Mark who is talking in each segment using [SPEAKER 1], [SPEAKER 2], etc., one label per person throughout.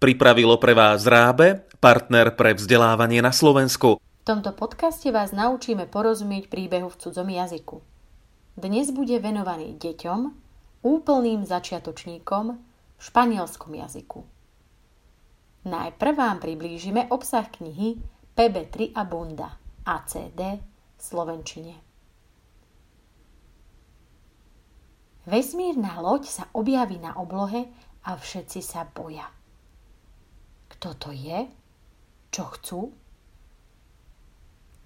[SPEAKER 1] Pripravilo pre vás Rábe, partner pre vzdelávanie na Slovensku.
[SPEAKER 2] V tomto podcaste vás naučíme porozumieť príbehu v cudzom jazyku. Dnes bude venovaný deťom, úplným začiatočníkom v španielskom jazyku. Najprv vám priblížime obsah knihy PB3 a Bunda ACD v Slovenčine. Vesmírna loď sa objaví na oblohe a všetci sa boja. Kto to je? Čo chcú?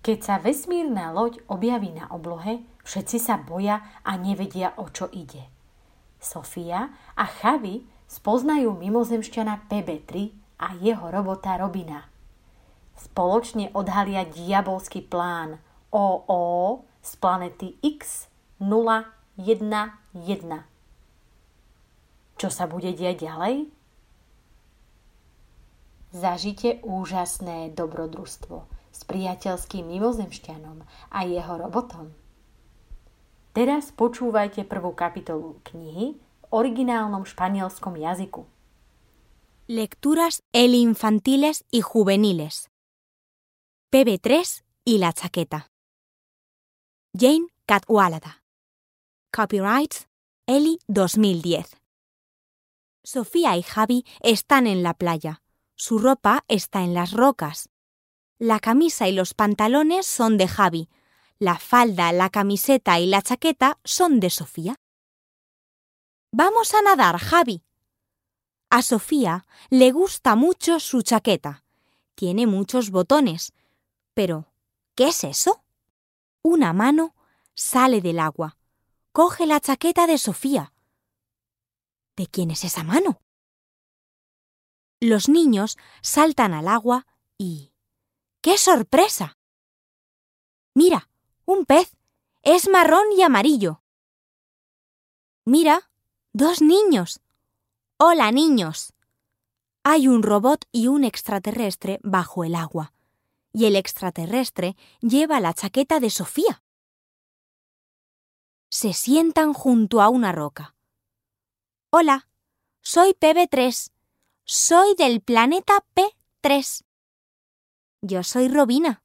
[SPEAKER 2] Keď sa vesmírna loď objaví na oblohe, všetci sa boja a nevedia, o čo ide. Sofia a Chavi spoznajú mimozemšťana PB3 a jeho robota Robina. Spoločne odhalia diabolský plán OO z planety X011. Čo sa bude diať ďalej? Zažite úžasné dobrodružstvo s priateľským mimozemšťanom a jeho robotom. Teraz počúvajte prvú kapitolu knihy v originálnom španielskom jazyku.
[SPEAKER 3] Lecturas el infantiles y juveniles. PB3 y la chaqueta. Jane Cadwalada. Copyrights Eli 2010. Sofía y Javi están en la playa. Su ropa está en las rocas. La camisa y los pantalones son de Javi. La falda, la camiseta y la chaqueta son de Sofía. Vamos a nadar, Javi. A Sofía le gusta mucho su chaqueta. Tiene muchos botones. Pero, ¿qué es eso? Una mano sale del agua. Coge la chaqueta de Sofía. ¿De quién es esa mano? Los niños saltan al agua y... ¡Qué sorpresa! Mira, un pez. Es marrón y amarillo. Mira, dos niños. Hola, niños. Hay un robot y un extraterrestre bajo el agua, y el extraterrestre lleva la chaqueta de Sofía. Se sientan junto a una roca. Hola, soy PB3. Soy del planeta P3. Yo soy Robina.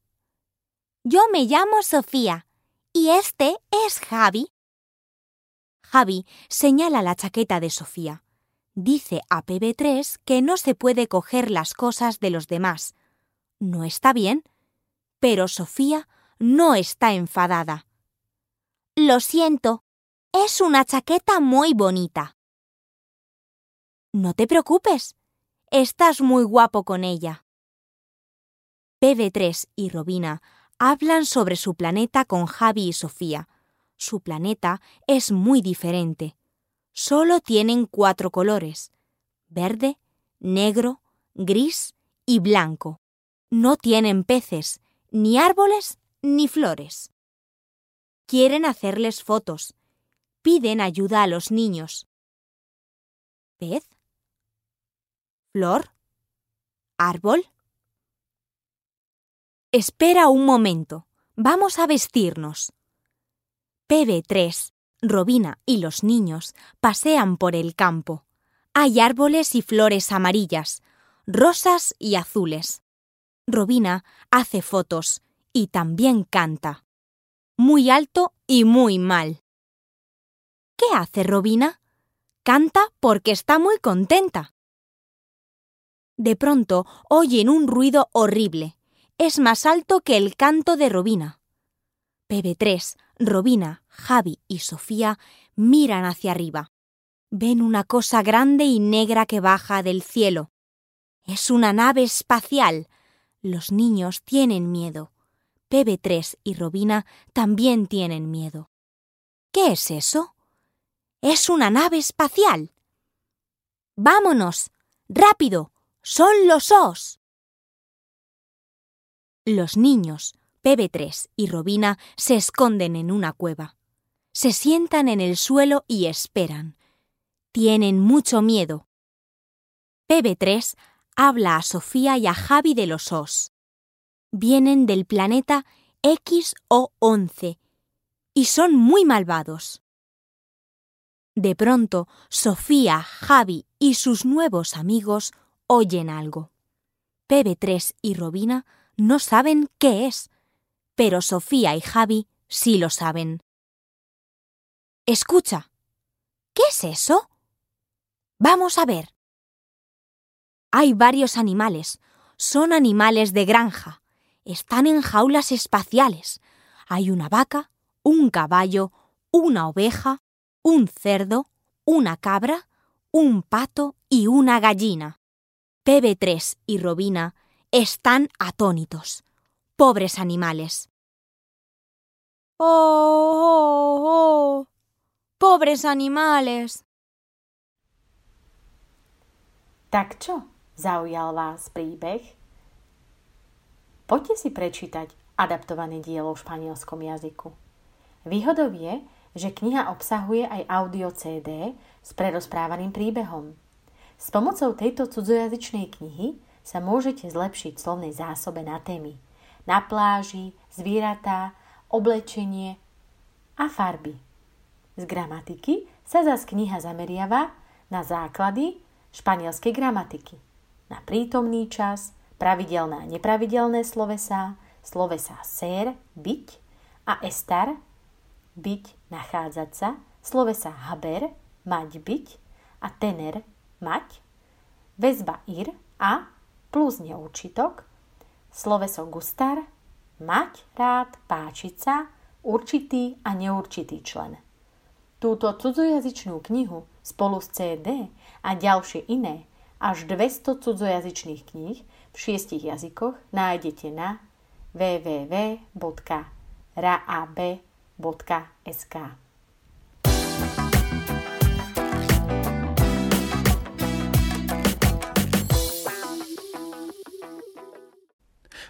[SPEAKER 3] Yo me llamo Sofía. Y este es Javi. Javi señala la chaqueta de Sofía. Dice a PB3 que no se puede coger las cosas de los demás. No está bien. Pero Sofía no está enfadada. Lo siento. Es una chaqueta muy bonita. No te preocupes. Estás muy guapo con ella. PB3 y Robina hablan sobre su planeta con Javi y Sofía. Su planeta es muy diferente. Solo tienen cuatro colores. Verde, negro, gris y blanco. No tienen peces, ni árboles, ni flores. Quieren hacerles fotos. Piden ayuda a los niños. ¿Pez? ¿Flor? ¿Árbol? Espera un momento. Vamos a vestirnos. PB3, Robina y los niños pasean por el campo. Hay árboles y flores amarillas, rosas y azules. Robina hace fotos y también canta. Muy alto y muy mal. ¿Qué hace Robina? Canta porque está muy contenta. De pronto oyen un ruido horrible. Es más alto que el canto de Robina. PB3, Robina, Javi y Sofía miran hacia arriba. Ven una cosa grande y negra que baja del cielo. Es una nave espacial. Los niños tienen miedo. PB3 y Robina también tienen miedo. ¿Qué es eso? Es una nave espacial. Vámonos. Rápido. Son los Os. Los niños, PB3 y Robina, se esconden en una cueva. Se sientan en el suelo y esperan. Tienen mucho miedo. PB3 habla a Sofía y a Javi de los Os. Vienen del planeta XO11 y son muy malvados. De pronto, Sofía, Javi y sus nuevos amigos oyen algo. PB3 y Robina no saben qué es, pero Sofía y Javi sí lo saben. Escucha. ¿Qué es eso? Vamos a ver. Hay varios animales. Son animales de granja. Están en jaulas espaciales. Hay una vaca, un caballo, una oveja, un cerdo, una cabra, un pato y una gallina. PB3 y Robina están atónitos. Pobres animales. ¡Oh, oh, oh! ¡Pobres animales!
[SPEAKER 2] Tak čo? Zaujal vás príbeh? Poďte si prečítať adaptované dielo v španielskom jazyku. Výhodou je, že kniha obsahuje aj audio CD s prerozprávaným príbehom. S pomocou tejto cudzojazyčnej knihy sa môžete zlepšiť slovnej zásobe na témy na pláži, zvieratá, oblečenie a farby. Z gramatiky sa zas kniha zameriava na základy španielskej gramatiky, na prítomný čas, pravidelné a nepravidelné slovesá, slovesá ser, byť a estar, byť, nachádzať sa, slovesa haber, mať byť a tener, mať, väzba ir a plus neurčitok, sloveso gustar, mať rád, páčiť sa, určitý a neurčitý člen. Túto cudzojazyčnú knihu spolu s CD a ďalšie iné až 200 cudzojazyčných kníh v šiestich jazykoch nájdete na www.raab.sk.